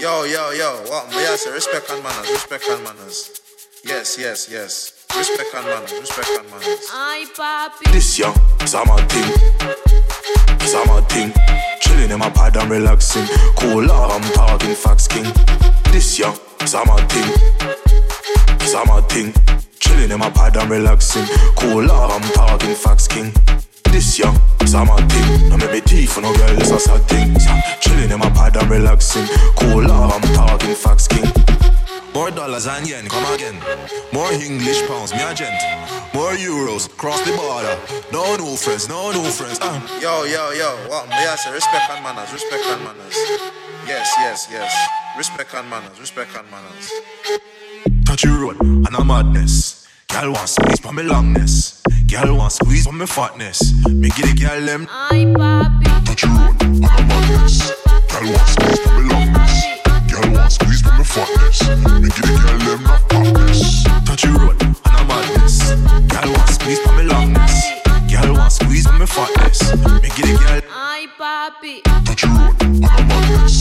Yo, yo, yo, what? Me I say respect and manners, respect and manners. Yes, yes, yes. Respect and manners, respect and manners. Ay, papi. This young, it's a my thing. It's a my thing. Chilling in my pad and relaxing. Cool off, I'm talking facts king. This young, it's a my thing. It's a my thing. Chilling in my pad and relaxing. Cool off, I'm talking facts king. This young, it's a my thing. No make me teeth for no girl, it's a sad thing. Chilling in my pad and relaxing. Cool off, I'm talking facts king. More dollars and yen, come again. More English pounds, me a gent. More euros, cross the border. No new friends, no new friends. Uh. Yo, yo, yo, what? Me I say respect and manners, respect and manners. Yes, yes, yes. Respect and manners, respect and manners. Touch you road and a madness. Girl want squeeze for me longness. Girl want squeeze for me fatness. Me get the girl them. Ay, papi. Squeeze for me fatness. Me get the girl. Ay, papi. Touch you road and a madness.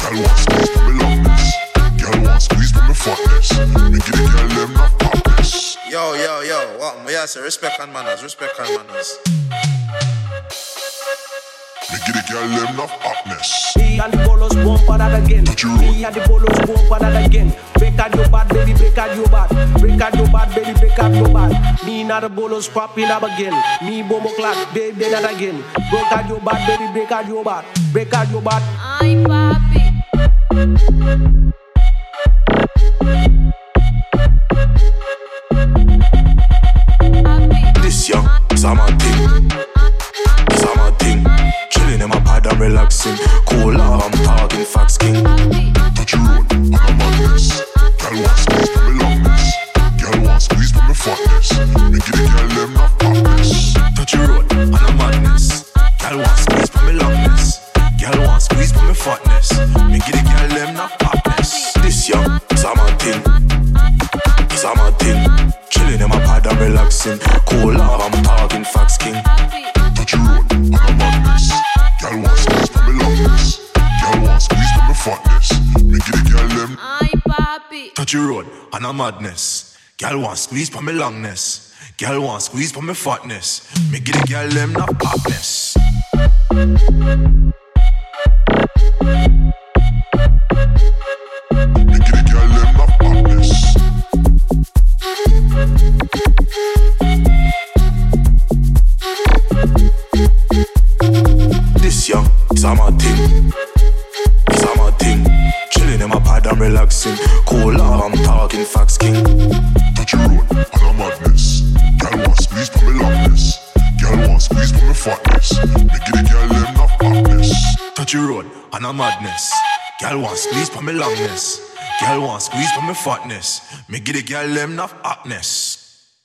Girl want squeeze for me longness. Girl want squeeze for me fatness. Me get the girl them not fatness. Yo, yo, yo, what? Me I say respect and manners, respect and manners. Me get the girl them not fatness. Again. Me and the bolos bump for that again. Break out your bad, baby, break out your bad. Break out your bad, baby, break out your bad. Me and the bolos popping up again. Me bomo clap, baby, then that again. Break out your bad, baby, break out your bad. Break out your bad. Ay, papi. Papi. This young, it's a my thing. It's a my thing. Chilling in my pad and relaxing. Cool off, I'm talking facts king. It's a thing. Chilling in my pad and relaxing. Cool off, I'm talking facts king. Touch you road, and a madness. Girl want squeeze for me longness. Girl want squeeze for me fatness. Me get the girl them Ay, papi. touch you road and a madness. Girl want squeeze for me longness. Girl want squeeze for me fatness. Me get the girl them not fatness. A my thing. A my thing. Chilling in my pad and relaxing. Cool off, I'm talking facts king. Touch you road and a madness. Girl want squeeze for me longness. Girl want squeeze for me fatness. Me get the girl them not fatness. Touch you road and a madness. Girl want squeeze for me longness. Girl want squeeze for me fatness. Me get the girl them not fatness.